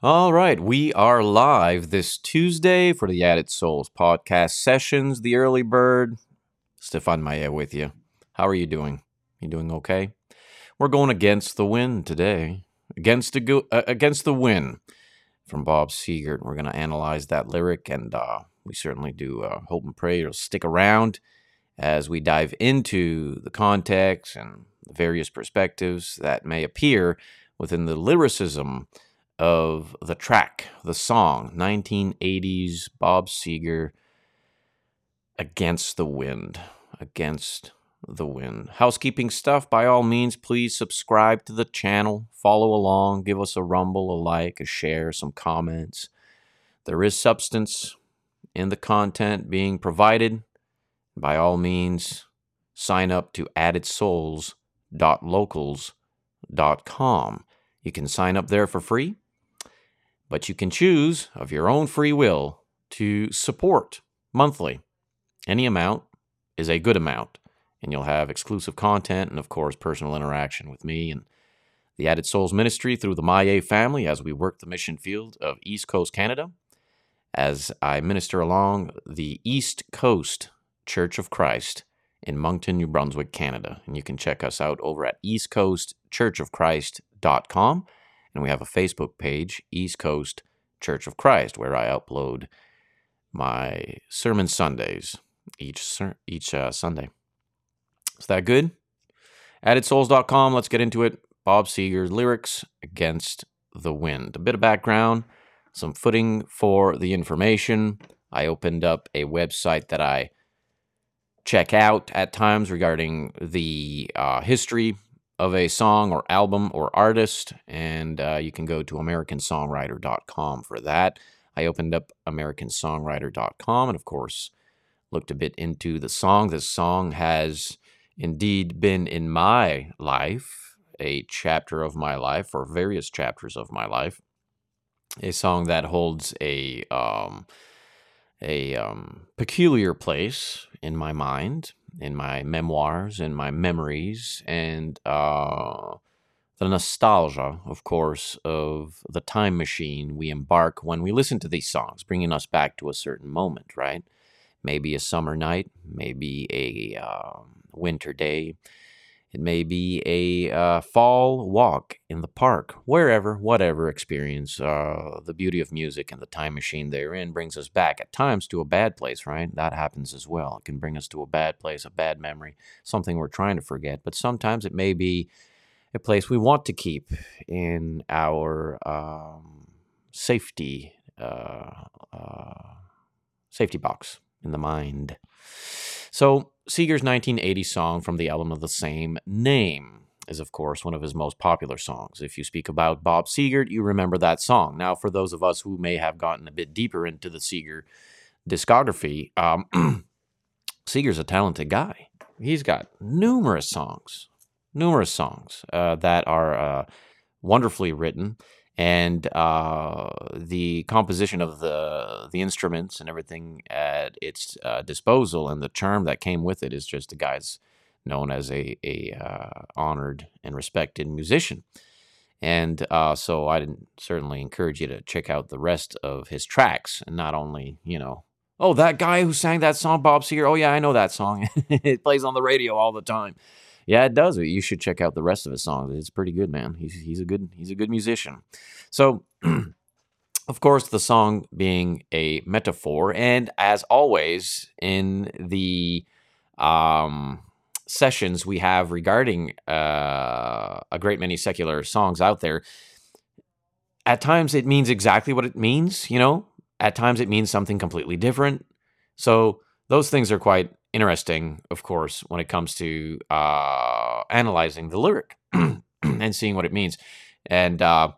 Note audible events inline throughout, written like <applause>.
All right, we are live this Tuesday for the Added Souls podcast sessions. The early bird, Stefan Maya with you. How are you doing? You doing okay? We're going against the wind today. Against the go- uh, against the wind from Bob Seger. We're going to analyze that lyric, and uh, we certainly do uh, hope and pray you'll stick around as we dive into the context and the various perspectives that may appear within the lyricism of the track, the song, 1980s Bob Seger, Against the Wind. Against the Wind. Housekeeping stuff, by all means, please subscribe to the channel, follow along, give us a rumble, a like, a share, some comments. There is substance in the content being provided. By all means, sign up to addedsouls.locals.com. You can sign up there for free but you can choose of your own free will to support monthly. Any amount is a good amount, and you'll have exclusive content and, of course, personal interaction with me and the Added Souls Ministry through the Maye family as we work the mission field of East Coast Canada. As I minister along the East Coast Church of Christ in Moncton, New Brunswick, Canada. And you can check us out over at eastcoastchurchofchrist.com and we have a Facebook page, East Coast Church of Christ, where I upload my sermon Sundays each each uh, Sunday. Is that good? AddedSouls.com. Let's get into it. Bob Seger's lyrics against the wind. A bit of background, some footing for the information. I opened up a website that I check out at times regarding the uh, history of a song or album or artist, and uh, you can go to AmericanSongwriter.com for that. I opened up AmericanSongwriter.com and, of course, looked a bit into the song. This song has indeed been in my life, a chapter of my life, or various chapters of my life. A song that holds a um, a um, peculiar place in my mind in my memoirs, in my memories, and uh, the nostalgia, of course, of the time machine we embark when we listen to these songs, bringing us back to a certain moment, right? Maybe a summer night, maybe a uh, winter day, it may be a uh, fall walk in the park, wherever, whatever experience. Uh, the beauty of music and the time machine therein brings us back at times to a bad place, right? That happens as well. It can bring us to a bad place, a bad memory, something we're trying to forget. But sometimes it may be a place we want to keep in our um, safety uh, uh safety box in the mind. So Seger's 1980 song from the album of the same name is, of course, one of his most popular songs. If you speak about Bob Seger, you remember that song. Now, for those of us who may have gotten a bit deeper into the Seger discography, um, <clears throat> Seger's a talented guy. He's got numerous songs, numerous songs uh, that are uh, wonderfully written and uh, the composition of the the instruments and everything at its uh, disposal and the charm that came with it is just the guy's known as a a uh, honored and respected musician. And uh, so I didn't certainly encourage you to check out the rest of his tracks, and not only you know, oh that guy who sang that song, Bob Seger. Oh yeah, I know that song. <laughs> it plays on the radio all the time. Yeah, it does. You should check out the rest of his songs. It's pretty good, man. He's he's a good he's a good musician. So, <clears throat> of course, the song being a metaphor, and as always in the um, sessions we have regarding uh, a great many secular songs out there, at times it means exactly what it means. You know, at times it means something completely different. So those things are quite interesting, of course, when it comes to uh, analyzing the lyric <clears throat> and seeing what it means. And uh,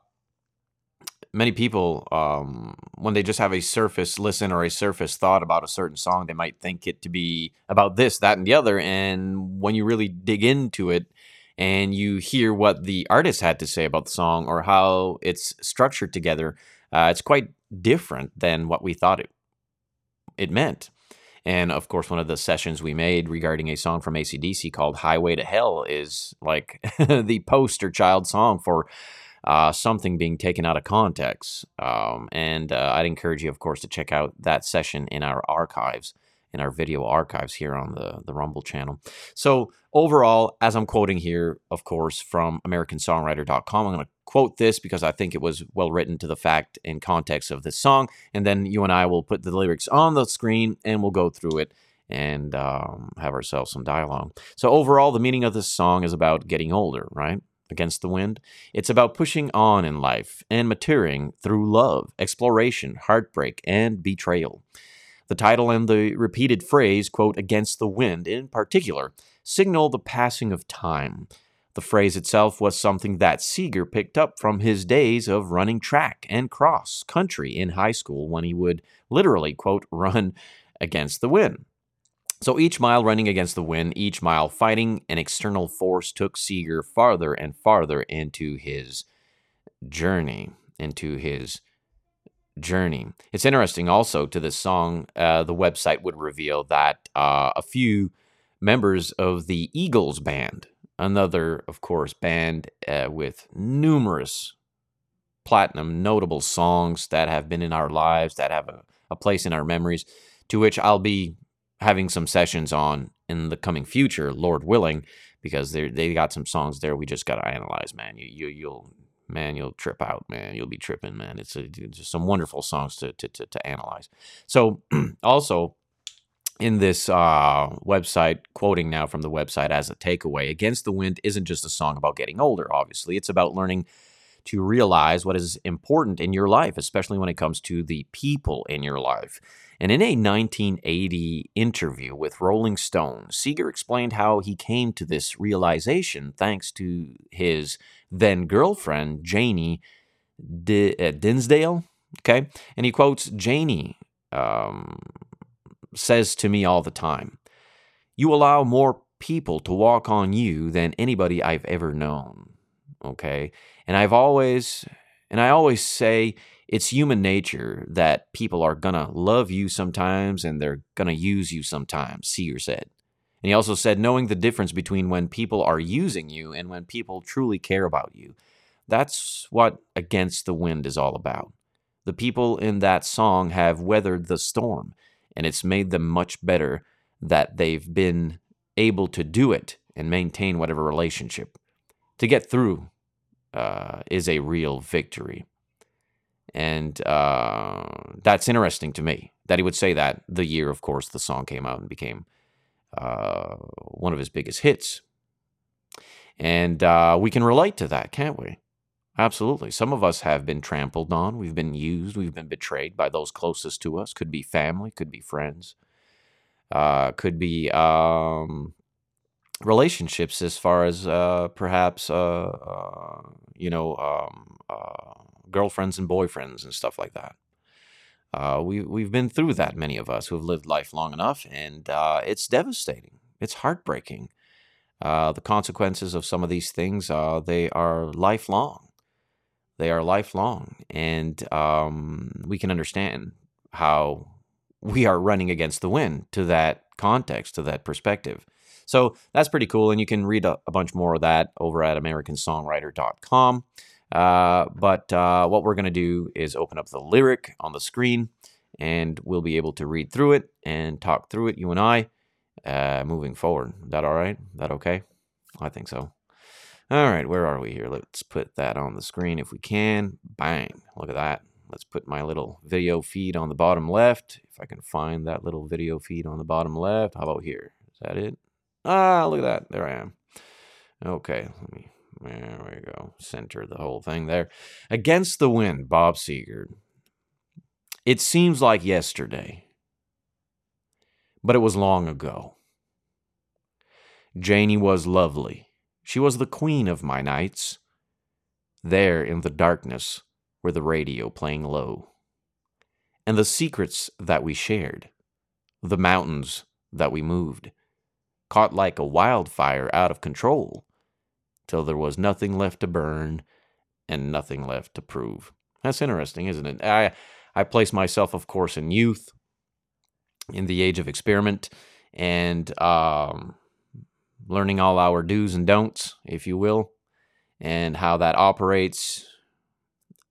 many people, um, when they just have a surface listen or a surface thought about a certain song, they might think it to be about this, that, and the other. And when you really dig into it, and you hear what the artist had to say about the song or how it's structured together, uh, it's quite different than what we thought it it meant. And of course, one of the sessions we made regarding a song from ACDC called Highway to Hell is like <laughs> the poster child song for uh, something being taken out of context. Um, and uh, I'd encourage you, of course, to check out that session in our archives, in our video archives here on the, the Rumble channel. So, overall, as I'm quoting here, of course, from AmericanSongwriter.com, I'm going to quote this because I think it was well written to the fact and context of this song. And then you and I will put the lyrics on the screen and we'll go through it and um, have ourselves some dialogue. So, overall, the meaning of this song is about getting older, right? Against the wind. It's about pushing on in life and maturing through love, exploration, heartbreak, and betrayal. The title and the repeated phrase, quote, against the wind in particular, signal the passing of time. The phrase itself was something that Seger picked up from his days of running track and cross country in high school when he would literally, quote, run against the wind. So each mile running against the wind, each mile fighting an external force took Seger farther and farther into his journey, into his journey. It's interesting also to this song, uh, the website would reveal that uh, a few members of the Eagles band, another, of course, band uh, with numerous platinum notable songs that have been in our lives, that have a, a place in our memories, to which I'll be having some sessions on in the coming future, Lord willing, because they they got some songs there we just got to analyze, man. You you you'll man you'll trip out, man. You'll be tripping, man. It's, a, it's just some wonderful songs to to to, to analyze. So <clears throat> also in this uh, website, quoting now from the website as a takeaway, Against the Wind isn't just a song about getting older, obviously. It's about learning to realize what is important in your life, especially when it comes to the people in your life. And in a 1980 interview with Rolling Stone, Seger explained how he came to this realization thanks to his then girlfriend, Janie D- uh, Dinsdale. Okay. And he quotes Janie um, says to me all the time, You allow more people to walk on you than anybody I've ever known. Okay. And I've always, and I always say, it's human nature that people are going to love you sometimes and they're going to use you sometimes, Seger said. And he also said, knowing the difference between when people are using you and when people truly care about you. That's what Against the Wind is all about. The people in that song have weathered the storm, and it's made them much better that they've been able to do it and maintain whatever relationship. To get through uh, is a real victory. And uh, that's interesting to me that he would say that the year, of course, the song came out and became uh, one of his biggest hits. And uh, we can relate to that, can't we? Absolutely. Some of us have been trampled on. We've been used. We've been betrayed by those closest to us. Could be family, could be friends, uh, could be um, relationships as far as uh, perhaps, uh, uh you know, um, uh, girlfriends and boyfriends and stuff like that. Uh, we we've been through that. Many of us who have lived life long enough, and it's devastating. It's heartbreaking. The consequences of some of these things they are lifelong. They are lifelong, and um, we can understand how we are running against the wind to that context, to that perspective. So that's pretty cool, and you can read a, a bunch more of that over at AmericanSongwriter.com. Uh, but uh, what we're going to do is open up the lyric on the screen and we'll be able to read through it and talk through it, you and I, uh, moving forward. Is that all right? Is that okay? I think so. All right, where are we here? Let's put that on the screen if we can. Bang. Look at that. Let's put my little video feed on the bottom left. If I can find that little video feed on the bottom left. How about here? Is that it? Ah, look at that. There I am. Okay, let me there we go. Center the whole thing there. Against the wind, Bob Seger. It seems like yesterday, but it was long ago. Janie was lovely. She was the queen of my nights. There in the darkness were the radio playing low. And the secrets that we shared, the mountains that we moved, caught like a wildfire out of control till there was nothing left to burn and nothing left to prove. That's interesting, isn't it? I I place myself, of course, in youth, in the age of experiment, and um, learning all our do's and don'ts, if you will. and how that operates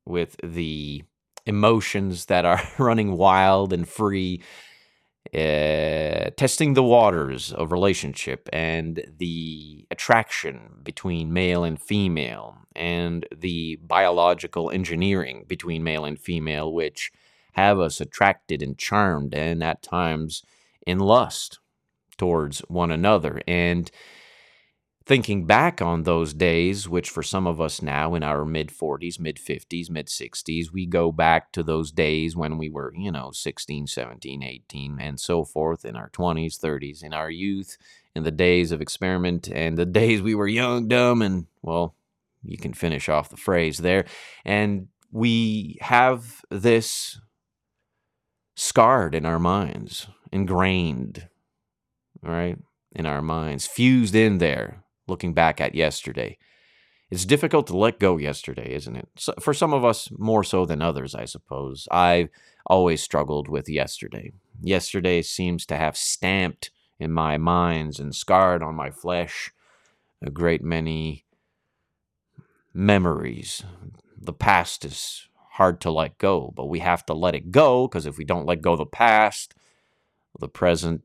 with the emotions that are <laughs> running wild and free, uh, testing the waters of relationship and the attraction between male and female, and the biological engineering between male and female, which have us attracted and charmed, and at times in lust towards one another. And thinking back on those days, which for some of us now in our mid 40s, mid 50s, mid 60s, we go back to those days when we were, you know, 16, 17, 18, and so forth in our 20s, 30s, in our youth, in the days of experiment, and the days we were young, dumb, and, well, you can finish off the phrase there. And we have this scarred in our minds, ingrained, right, in our minds, fused in there looking back at yesterday. It's difficult to let go yesterday, isn't it? So for some of us, more so than others, I suppose. I've always struggled with yesterday. Yesterday seems to have stamped in my minds and scarred on my flesh a great many memories. The past is hard to let go, but we have to let it go because if we don't let go the past, the present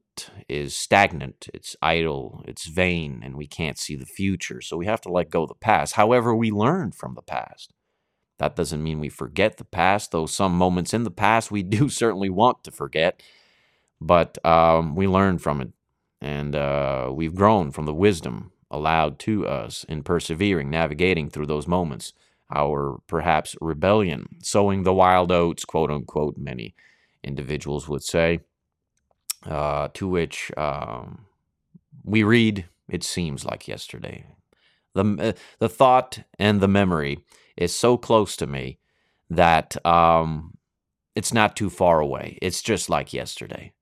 is stagnant, it's idle, it's vain, and we can't see the future. So we have to let go of the past. However, we learn from the past. That doesn't mean we forget the past, though some moments in the past we <laughs> do certainly want to forget, but um, we learn from it. And uh, we've grown from the wisdom allowed to us in persevering, navigating through those moments. Our perhaps rebellion, sowing the wild oats, quote unquote, many individuals would say uh, to which um, we read, it seems like yesterday. The, uh, the thought and the memory is so close to me that um, it's not too far away. It's just like yesterday.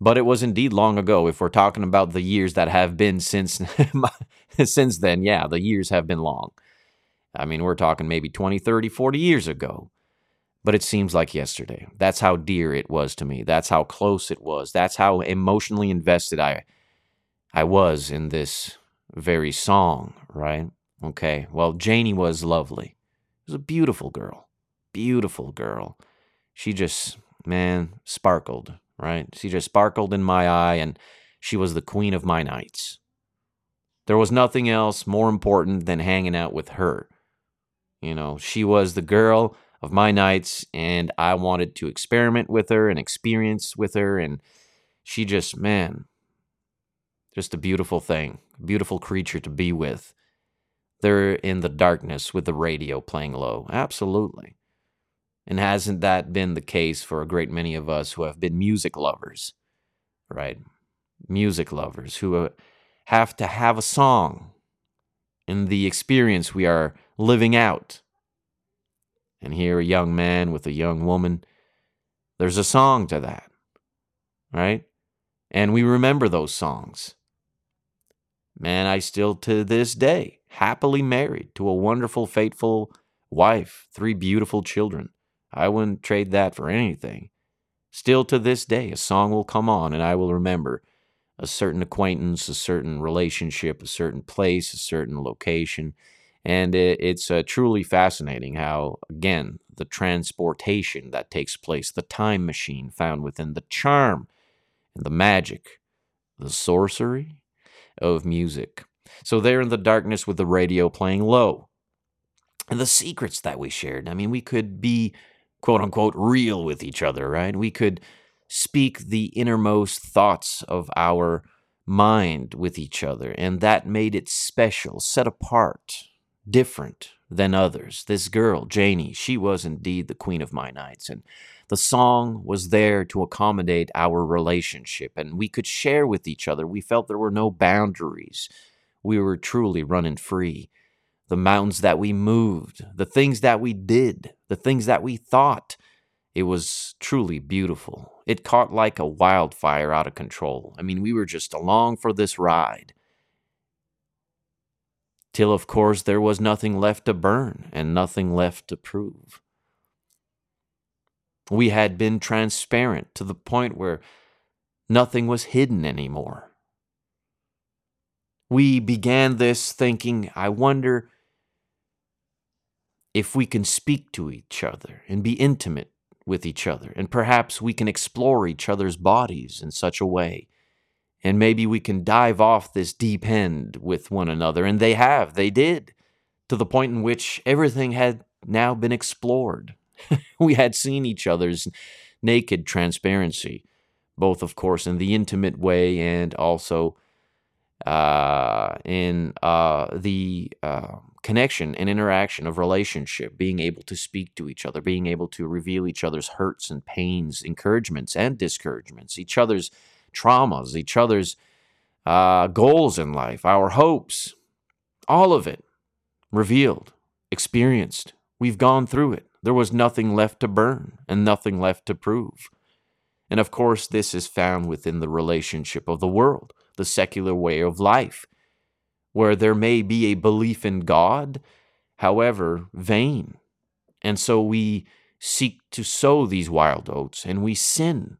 But it was indeed long ago. If we're talking about the years that have been since <laughs> since then, yeah, the years have been long. I mean, we're talking maybe 20, 30, 40 years ago but it seems like yesterday. That's how dear it was to me. That's how close it was. That's how emotionally invested I I was in this very song, right? Okay. Well, Janie was lovely. She was a beautiful girl. Beautiful girl. She just, man, sparkled, right? She just sparkled in my eye and she was the queen of my nights. There was nothing else more important than hanging out with her. You know, she was the girl of my nights and I wanted to experiment with her and experience with her and she just man just a beautiful thing, beautiful creature to be with. There in the darkness with the radio playing low. Absolutely. And hasn't that been the case for a great many of us who have been music lovers? Right? Music lovers who uh, have to have a song in the experience we are living out and here a young man with a young woman. There's a song to that, right? And we remember those songs. Man, I still to this day happily married to a wonderful, faithful wife, three beautiful children. I wouldn't trade that for anything. Still to this day, a song will come on and I will remember a certain acquaintance, a certain relationship, a certain place, a certain location. And it, it's uh, truly fascinating how, again, the transportation that takes place, the time machine found within the charm and the magic, the sorcery of music. So, there in the darkness with the radio playing low, and the secrets that we shared. I mean, we could be quote unquote real with each other, right? We could speak the innermost thoughts of our mind with each other, and that made it special, set apart, different than others. This girl, Janie, she was indeed the queen of my nights, and the song was there to accommodate our relationship, and we could share with each other. We felt there were no boundaries. We were truly running free. The mountains that we moved, the things that we did, the things that we thought, it was truly beautiful. It caught like a wildfire out of control. I mean, we were just along for this ride till of course there was nothing left to burn and nothing left to prove. We had been transparent to the point where nothing was hidden anymore. We began this thinking, I wonder if we can speak to each other and be intimate with each other, and perhaps we can explore each other's bodies in such a way. And maybe we can dive off this deep end with one another. And they have, they did, to the point in which everything had now been explored. <laughs> we had seen each other's naked transparency, both, of course, in the intimate way and also uh, in uh, the uh, connection and interaction of relationship, being able to speak to each other, being able to reveal each other's hurts and pains, encouragements and discouragements, each other's traumas, each other's uh, goals in life, our hopes, all of it revealed, experienced. We've gone through it. There was nothing left to burn and nothing left to prove. And of course, this is found within the relationship of the world, the secular way of life, where there may be a belief in God, however, vain. And so we seek to sow these wild oats and we sin,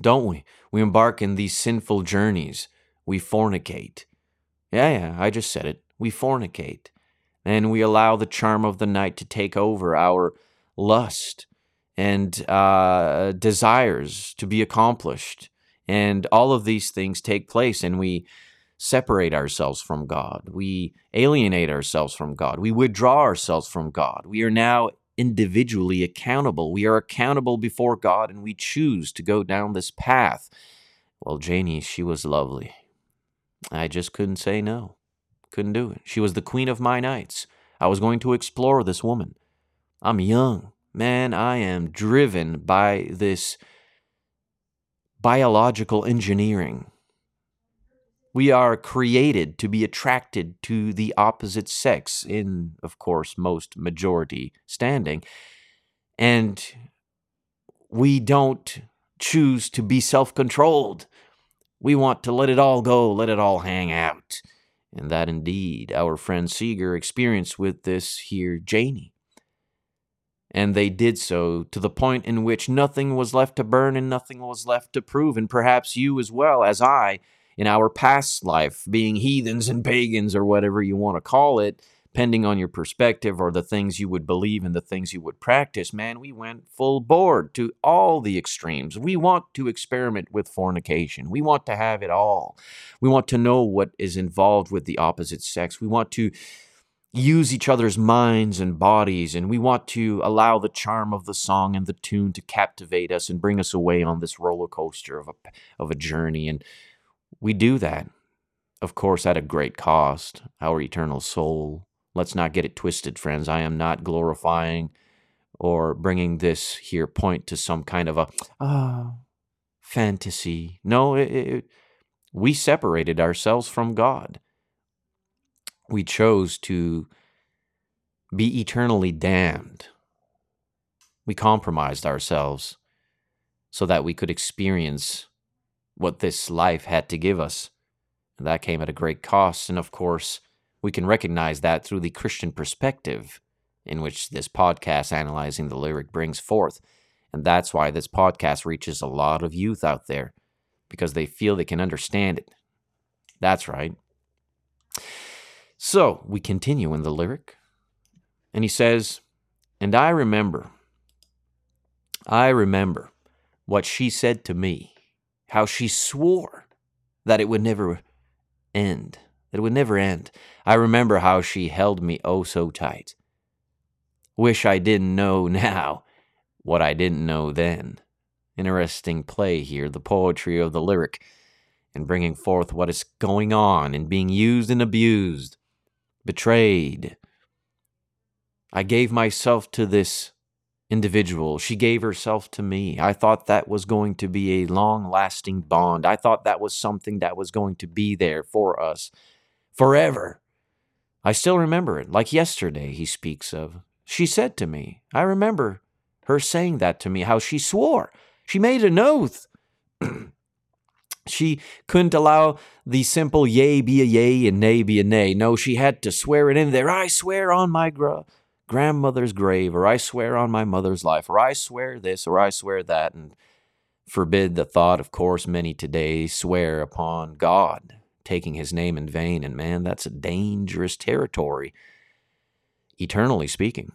don't we? We embark in these sinful journeys. We fornicate. Yeah, yeah, I just said it. We fornicate. And we allow the charm of the night to take over our lust and uh, desires to be accomplished. And all of these things take place, and we separate ourselves from God. We alienate ourselves from God. We withdraw ourselves from God. We are now individually accountable. We are accountable before God, and we choose to go down this path. Well, Janie, she was lovely. I just couldn't say no. Couldn't do it. She was the queen of my nights. I was going to explore this woman. I'm young. Man, I am driven by this biological engineering. We are created to be attracted to the opposite sex, in, of course, most majority standing. And we don't choose to be self controlled. We want to let it all go, let it all hang out. And that indeed our friend Seger experienced with this here Janie and they did so to the point in which nothing was left to burn and nothing was left to prove, and perhaps you as well as I, in our past life, being heathens and pagans or whatever you want to call it, depending on your perspective or the things you would believe and the things you would practice, man, we went full board to all the extremes. We want to experiment with fornication. We want to have it all. We want to know what is involved with the opposite sex. We want to use each other's minds and bodies, and we want to allow the charm of the song and the tune to captivate us and bring us away on this roller coaster of a, of a journey. And we do that, of course, at a great cost, our eternal soul. Let's not get it twisted, friends. I am not glorifying or bringing this here point to some kind of a ah fantasy. No, it, it, we separated ourselves from God we chose to be eternally damned. We compromised ourselves so that we could experience what this life had to give us. And that came at a great cost. And of course, we can recognize that through the Christian perspective in which this podcast, Analyzing the Lyric, brings forth. And that's why this podcast reaches a lot of youth out there because they feel they can understand it. That's right. So we continue in the lyric, and he says, And I remember, I remember what she said to me, how she swore that it would never end, that it would never end. I remember how she held me oh so tight. Wish I didn't know <laughs> now what I didn't know then. Interesting play here, the poetry of the lyric, and bringing forth what is going on and being used and abused betrayed. I gave myself to this individual. She gave herself to me. I thought that was going to be a long lasting bond. I thought that was something that was going to be there for us forever. I still remember it, like yesterday, he speaks of. She said to me, I remember her saying that to me, how she swore. She made an oath. <clears throat> She couldn't allow the simple yea be a yea and nay be a nay. No, she had to swear it in there. I swear on my gra- grandmother's grave, or I swear on my mother's life, or I swear this, or I swear that. And forbid the thought, of course, many today swear upon God, taking his name in vain. And man, that's a dangerous territory. eternally speaking.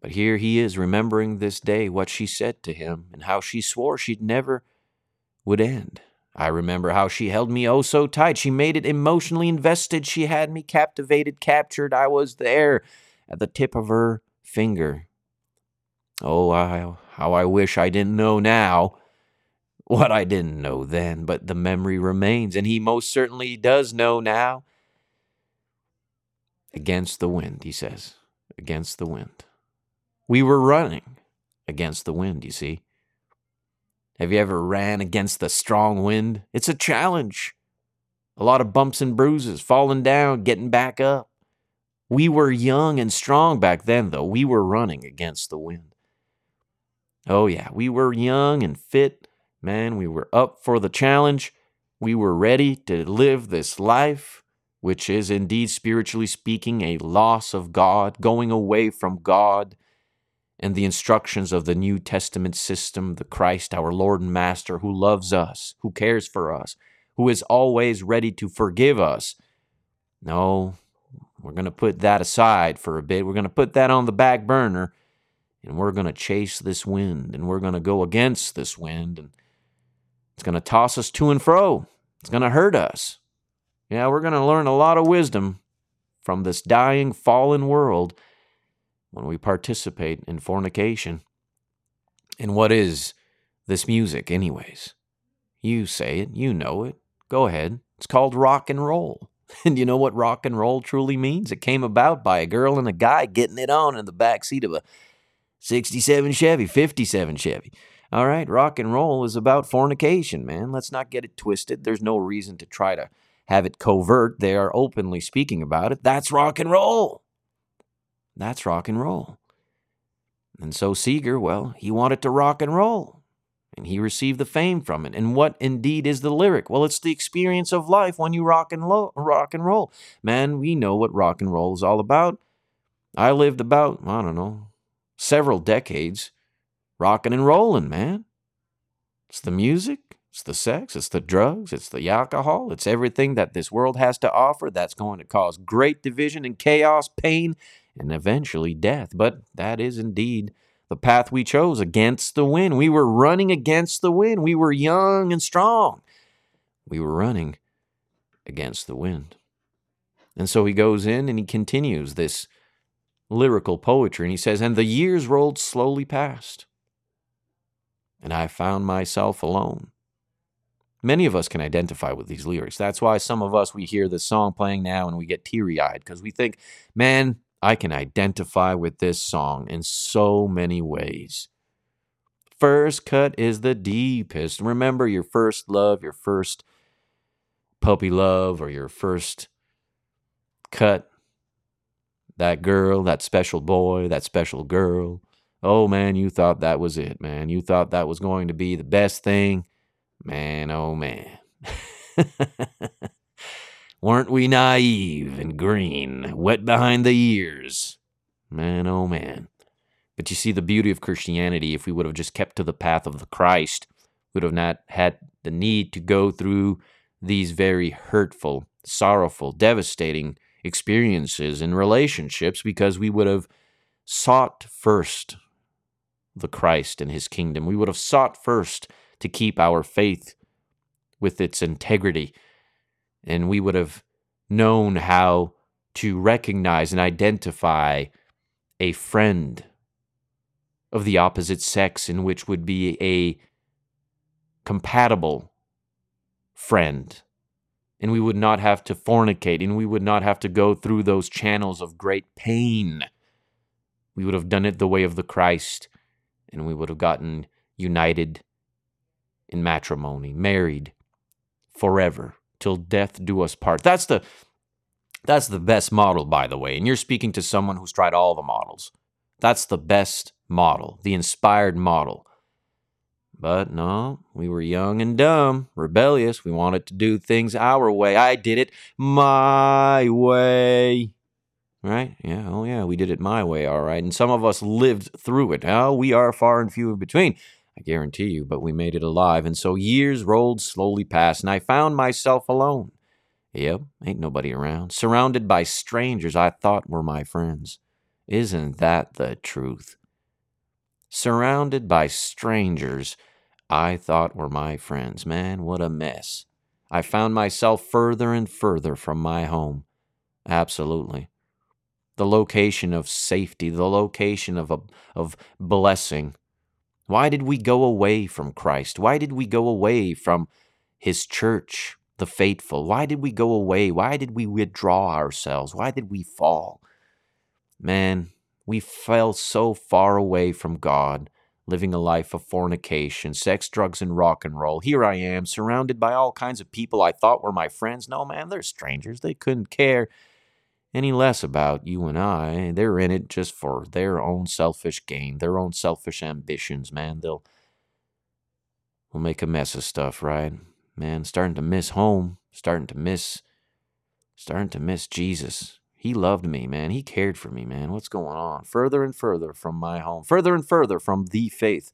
But here he is remembering this day, what she said to him, and how she swore she'd never would end. I remember how she held me oh so tight. She made it emotionally invested. She had me captivated, captured. I was there at the tip of her finger. Oh, I, how I wish I didn't know now what I didn't know then, but the memory remains, and he most certainly does know now. Against the wind, he says. Against the wind. We were running against the wind, you see. Have you ever ran against the strong wind? It's a challenge. A lot of bumps and bruises, falling down, getting back up. We were young and strong back then, though. We were running against the wind. Oh, yeah, we were young and fit. Man, we were up for the challenge. We were ready to live this life, which is indeed, spiritually speaking, a loss of God, going away from God and the instructions of the New Testament system, the Christ, our Lord and Master, who loves us, who cares for us, who is always ready to forgive us. No, we're going to put that aside for a bit. We're going to put that on the back burner and we're going to chase this wind and we're going to go against this wind and it's going to toss us to and fro. It's going to hurt us. Yeah, we're going to learn a lot of wisdom from this dying, fallen world when we participate in fornication. And what is this music, anyways? You say it, you know it. Go ahead. It's called rock and roll. <laughs> And you know what rock and roll truly means? It came about by a girl and a guy getting it on in the back seat of a 67 Chevy, 57 Chevy. All right, rock and roll is about fornication, man. Let's not get it twisted. There's no reason to try to have it covert. They are openly speaking about it. That's rock and roll. That's rock and roll. And so Seger, well, he wanted to rock and roll, and he received the fame from it. And what indeed is the lyric? Well, it's the experience of life when you rock and lo- rock and roll. Man, we know what rock and roll is all about. I lived about, I don't know, several decades rocking and rolling, man. It's the music, it's the sex, it's the drugs, it's the alcohol, it's everything that this world has to offer that's going to cause great division and chaos, pain, and eventually death. But that is indeed the path we chose against the wind. We were running against the wind. We were young and strong. We were running against the wind. And so he goes in and he continues this lyrical poetry and he says, And the years rolled slowly past, and I found myself alone. Many of us can identify with these lyrics. That's why some of us, we hear this song playing now and we get teary eyed because we think, man, I can identify with this song in so many ways. First cut is the deepest. Remember your first love, your first puppy love, or your first cut. That girl, that special boy, that special girl. Oh man, you thought that was it, man. You thought that was going to be the best thing. Man, oh man. <laughs> Weren't we naive and green, wet behind the ears? Man, oh man. But you see, the beauty of Christianity, if we would have just kept to the path of the Christ, we would have not had the need to go through these very hurtful, sorrowful, devastating experiences in relationships because we would have sought first the Christ and his kingdom. We would have sought first to keep our faith with its integrity and we would have known how to recognize and identify a friend of the opposite sex in which would be a compatible friend. And we would not have to fornicate and we would not have to go through those channels of great pain. We would have done it the way of the Christ and we would have gotten united in matrimony married forever till death do us part. That's the that's the best model, by the way. And you're speaking to someone who's tried all the models. That's the best model, the inspired model. But no, we were young and dumb, rebellious. We wanted to do things our way. I did it my way. Right? Yeah, oh yeah, we did it my way, all right. And some of us lived through it. Oh, we are far and few in between. I guarantee you, but we made it alive. And so years rolled slowly past, and I found myself alone. Yep, ain't nobody around, surrounded by strangers I thought were my friends. Isn't that the truth? Surrounded by strangers I thought were my friends. Man, what a mess. I found myself further and further from my home. Absolutely. The location of safety, the location of, a, of blessing. Why did we go away from Christ? Why did we go away from His church, the faithful? Why did we go away? Why did we withdraw ourselves? Why did we fall? Man, we fell so far away from God living a life of fornication, sex, drugs, and rock and roll. Here I am, surrounded by all kinds of people I thought were my friends. No, man, they're strangers. They couldn't care any less about you and I. They're in it just for their own selfish gain, their own selfish ambitions, man. They'll, they'll make a mess of stuff, right? Man, starting to miss home, starting to miss, starting to miss Jesus. He loved me, man. He cared for me, man. What's going on? Further and further from my home, further and further from the faith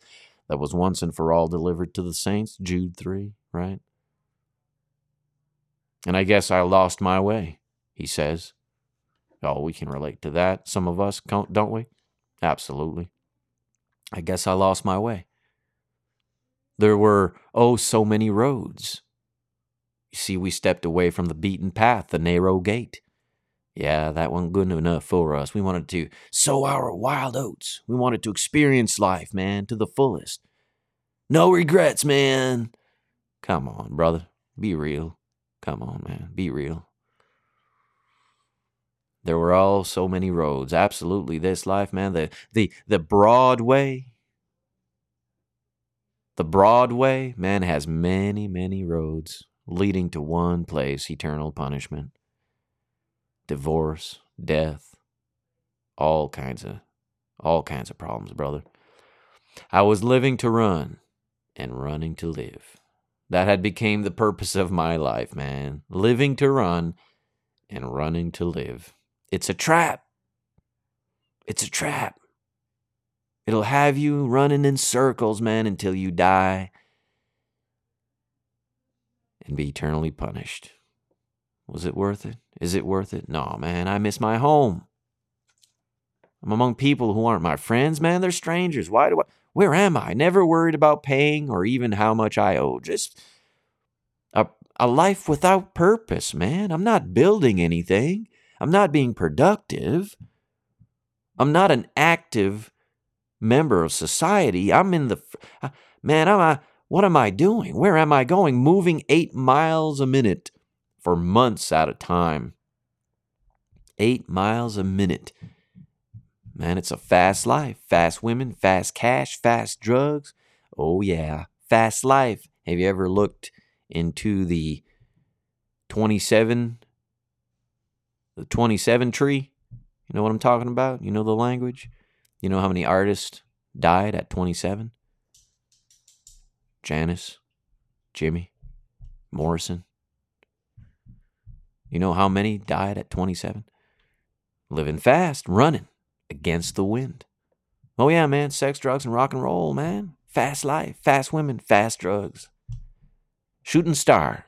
that was once and for all delivered to the saints. Jude 3, right? And I guess I lost my way, he says. Oh, we can relate to that. Some of us, don't we? Absolutely. I guess I lost my way. There were, oh, so many roads. You see, we stepped away from the beaten path, the narrow gate. Yeah, that wasn't good enough for us. We wanted to sow our wild oats. We wanted to experience life, man, to the fullest. No regrets, man. Come on, brother. Be real. Come on, man. Be real. There were all so many roads. Absolutely, this life, man. The the the broad way. The broad way, man, has many, many roads leading to one place, eternal punishment divorce, death, all kinds of all kinds of problems, brother. I was living to run and running to live. That had became the purpose of my life, man. Living to run and running to live. It's a trap. It's a trap. It'll have you running in circles, man, until you die and be eternally punished. Was it worth it? Is it worth it? No, man, I miss my home. I'm among people who aren't my friends, man. They're strangers. Why do I? Where am I? Never worried about paying or even how much I owe. Just a, a life without purpose, man. I'm not building anything. I'm not being productive. I'm not an active member of society. I'm in the uh, man. Am I? What am I doing? Where am I going? Moving eight miles a minute for months at a time. Eight miles a minute. Man, it's a fast life. Fast women, fast cash, fast drugs. Oh, yeah. Fast life. Have you ever looked into the 27 the 27 tree? You know what I'm talking about? You know the language? You know how many artists died at 27? Janis, Jimi, Morrison, you know how many died at 27? Living fast, running against the wind. Oh, yeah, man, sex, drugs, and rock and roll, man. Fast life, fast women, fast drugs. Shooting star.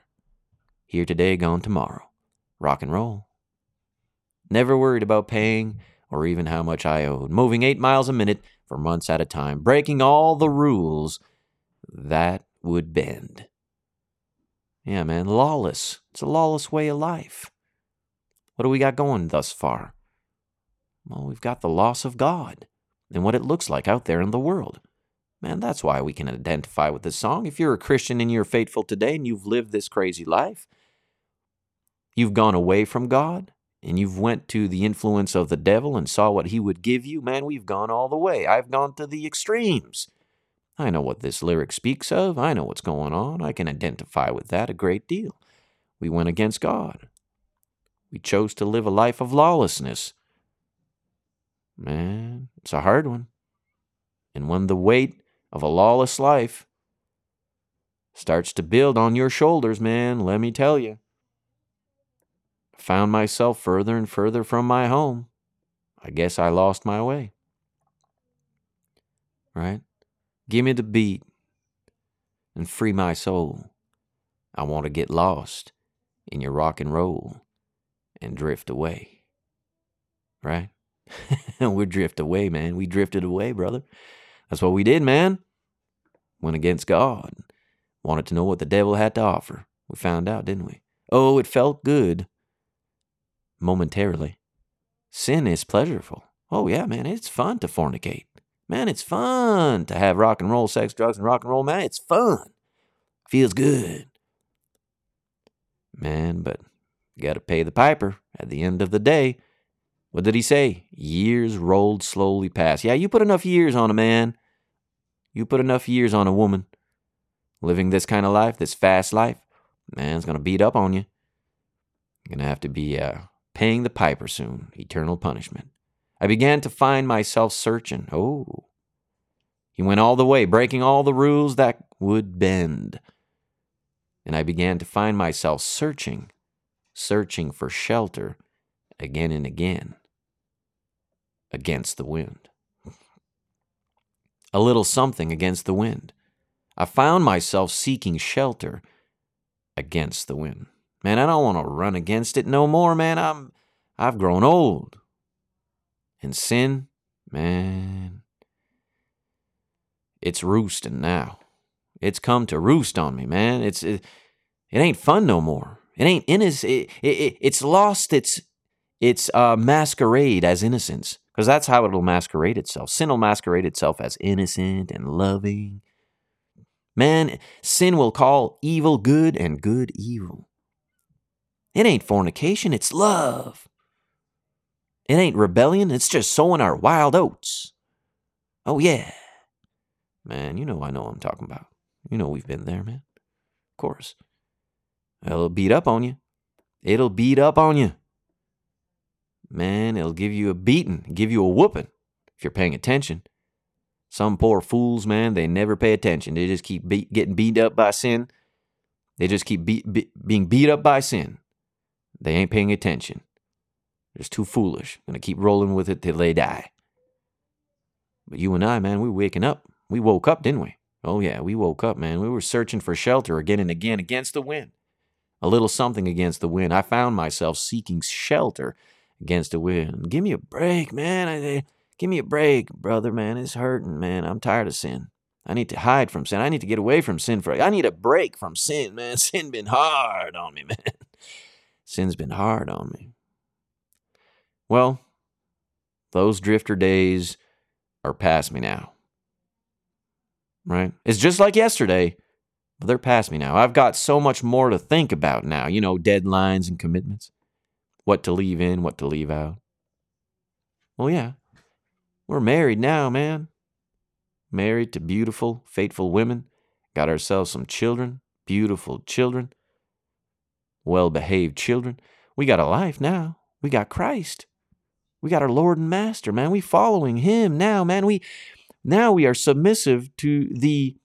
Here today, gone tomorrow. Rock and roll. Never worried about paying or even how much I owed. Moving eight miles a minute for months at a time. Breaking all the rules that would bend. Yeah, man, lawless. It's a lawless way of life. What do we got going thus far? Well, we've got the loss of God and what it looks like out there in the world. Man, that's why we can identify with this song. If you're a Christian and you're faithful today and you've lived this crazy life, you've gone away from God and you've went to the influence of the devil and saw what he would give you, man, we've gone all the way. I've gone to the extremes. I know what this lyric speaks of. I know what's going on. I can identify with that a great deal. We went against God. We chose to live a life of lawlessness. Man, it's a hard one. And when the weight of a lawless life starts to build on your shoulders, man, let me tell you, found myself further and further from my home. I guess I lost my way. Right? Give me the beat and free my soul. I want to get lost in your rock and roll and drift away. Right? <laughs> We're drift away, man. We drifted away, brother. That's what we did, man. Went against God. Wanted to know what the devil had to offer. We found out, didn't we? Oh, it felt good. Momentarily. Sin is pleasurable. Oh, yeah, man. It's fun to fornicate. Man, it's fun to have rock and roll, sex, drugs, and rock and roll, man. It's fun. Feels good. Man, but you got to pay the piper at the end of the day. What did he say? Years rolled slowly past. Yeah, you put enough years on a man. You put enough years on a woman. Living this kind of life, this fast life, man's going to beat up on you. You're going to have to be uh, paying the piper soon. Eternal punishment. I began to find myself searching. Oh. He went all the way, breaking all the rules that would bend. And I began to find myself searching, searching for shelter again and again against the wind. A little something against the wind. I found myself seeking shelter against the wind. Man, I don't want to run against it no more, man. I'm I've grown old. And sin, man, it's roosting now. It's come to roost on me, man. It's it, it ain't fun no more. It ain't innocent. It, it, it's lost its its uh, masquerade as innocence because that's how it'll masquerade itself. Sin will masquerade itself as innocent and loving. Man, sin will call evil good and good evil. It ain't fornication, it's love. It ain't rebellion, it's just sowing our wild oats. Oh, yeah. Man, you know I know what I'm talking about. You know we've been there, man. Of course. It'll beat up on you. It'll beat up on you man, it'll give you a beating, give you a whooping if you're paying attention. Some poor fools, man, they never pay attention. They just keep beat, getting beat up by sin. They just keep beat, be, being beat up by sin. They ain't paying attention. They're just too foolish. Gonna keep rolling with it till they die. But you and I, man, we waking up. We woke up, didn't we? Oh yeah, we woke up, man. We were searching for shelter again and again against the wind. A little something against the wind. I found myself seeking shelter against the wind. Give me a break, man. I, eh, give me a break, brother, man. It's hurting, man. I'm tired of sin. I need to hide from sin. I need to get away from sin for I need a break from sin, man. <laughs> Sin been hard on me, man. Sin's been hard on me. Well, those drifter days are past me now. Right? It's just like yesterday, but they're past me now. I've got so much more to think about now, you know, deadlines and commitments what to leave in, what to leave out. Well, yeah, we're married now, man. Married to beautiful, faithful women. Got ourselves some children, beautiful children, well behaved children. We got a life now. We got Christ. We got our Lord and Master, man. We following Him now, man. We now we are submissive to the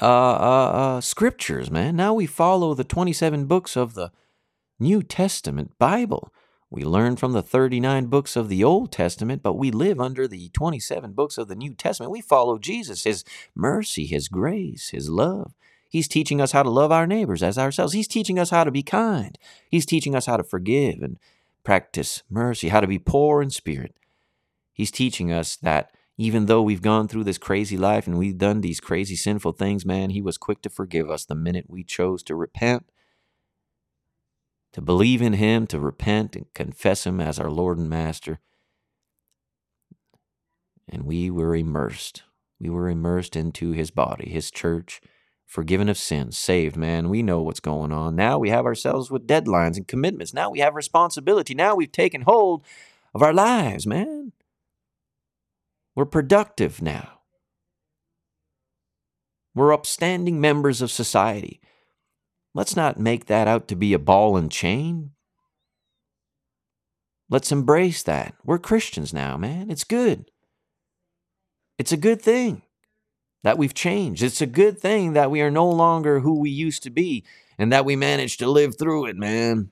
uh, uh, uh, scriptures, man. Now we follow the 27 books of the New Testament Bible. We learn from the 39 books of the Old Testament, but we live under the 27 books of the New Testament. We follow Jesus, His mercy, His grace, His love. He's teaching us how to love our neighbors as ourselves. He's teaching us how to be kind. He's teaching us how to forgive and practice mercy, how to be poor in spirit. He's teaching us that even though we've gone through this crazy life and we've done these crazy sinful things, man, He was quick to forgive us the minute we chose to repent to believe in Him, to repent and confess Him as our Lord and Master. And we were immersed. We were immersed into His body, His church, forgiven of sins, saved, man. We know what's going on. Now we have ourselves with deadlines and commitments. Now we have responsibility. Now we've taken hold of our lives, man. We're productive now. We're upstanding members of society. Let's not make that out to be a ball and chain. Let's embrace that. We're Christians now, man. It's good. It's a good thing that we've changed. It's a good thing that we are no longer who we used to be and that we managed to live through it, man.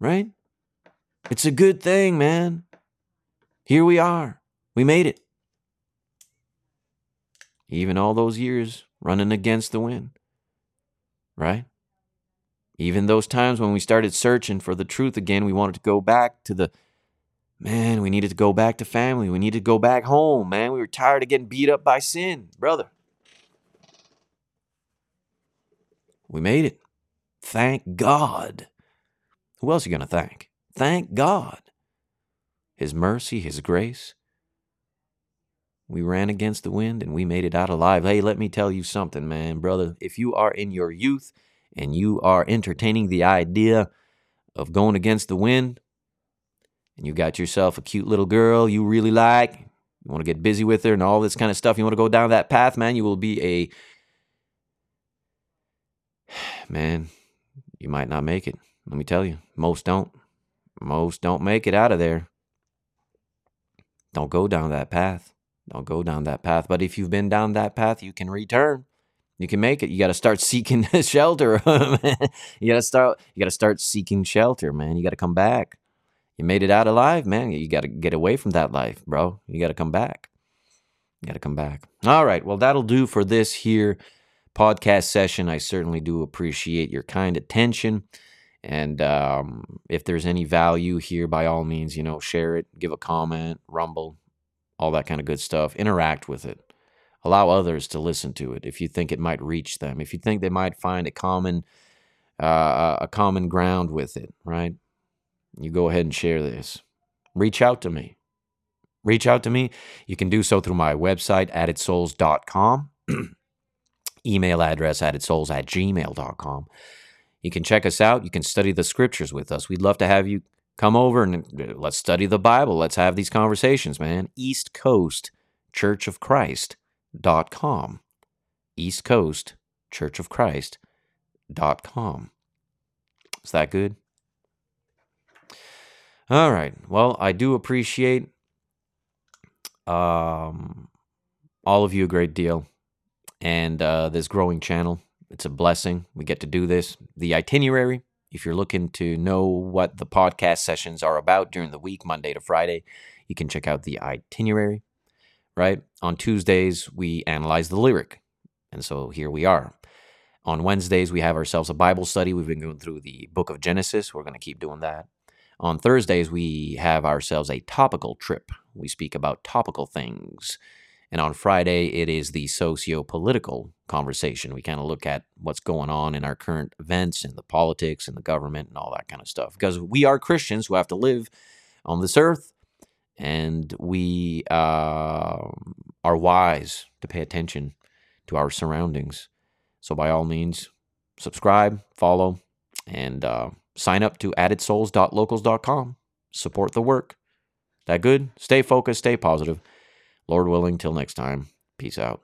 Right? It's a good thing, man. Here we are. We made it. Even all those years running against the wind. Right? Even those times when we started searching for the truth again, we wanted to go back to the Man, we needed to go back to family. We needed to go back home, man. We were tired of getting beat up by sin, brother. We made it. Thank God. Who else are you going to thank? Thank God. His mercy, His grace. We ran against the wind and we made it out alive. Hey, let me tell you something, man, brother. If you are in your youth and you are entertaining the idea of going against the wind, and you got yourself a cute little girl you really like, you want to get busy with her and all this kind of stuff, you want to go down that path, man, you will be a <sighs> man, you might not make it. Let me tell you, most don't. Most don't make it out of there. Don't go down that path. Don't go down that path. But if you've been down that path, you can return. You can make it. You got to start <laughs> seeking shelter. <laughs> you got to start. You got to start seeking shelter, man. You got to come back. You made it out alive, man. You got to get away from that life, bro. You got to come back. You got to come back. All right. Well, that'll do for this here podcast session. I certainly do appreciate your kind attention. And um, if there's any value here, by all means, you know, share it, give a comment, rumble, all that kind of good stuff. Interact with it. Allow others to listen to it if you think it might reach them. If you think they might find a common uh, a common ground with it, right? You go ahead and share this. Reach out to me. Reach out to me. You can do so through my website, addedsouls.com. <clears throat> Email address, addedsouls at gmail.com. You can check us out. You can study the scriptures with us. We'd love to have you come over and uh, let's study the Bible. Let's have these conversations, man. East Coast Church of Christ.com. East Coast Church of Christ.com. Is that good? All right. Well, I do appreciate um, all of you a great deal and uh, this growing channel. It's a blessing. We get to do this. The itinerary, if you're looking to know what the podcast sessions are about during the week, Monday to Friday, you can check out the itinerary, right? On Tuesdays, we analyze the lyric. And so here we are. On Wednesdays, we have ourselves a Bible study. We've been going through the book of Genesis. We're going to keep doing that. On Thursdays, we have ourselves a topical trip. We speak about topical things. And on Friday, it is the socio political conversation. We kind of look at what's going on in our current events and the politics and the government and all that kind of stuff. Because we are Christians who have to live on this earth and we uh, are wise to pay attention to our surroundings. So, by all means, subscribe, follow, and uh, sign up to addedsouls.locals.com. Support the work. That good? Stay focused, stay positive. Lord willing, till next time, peace out.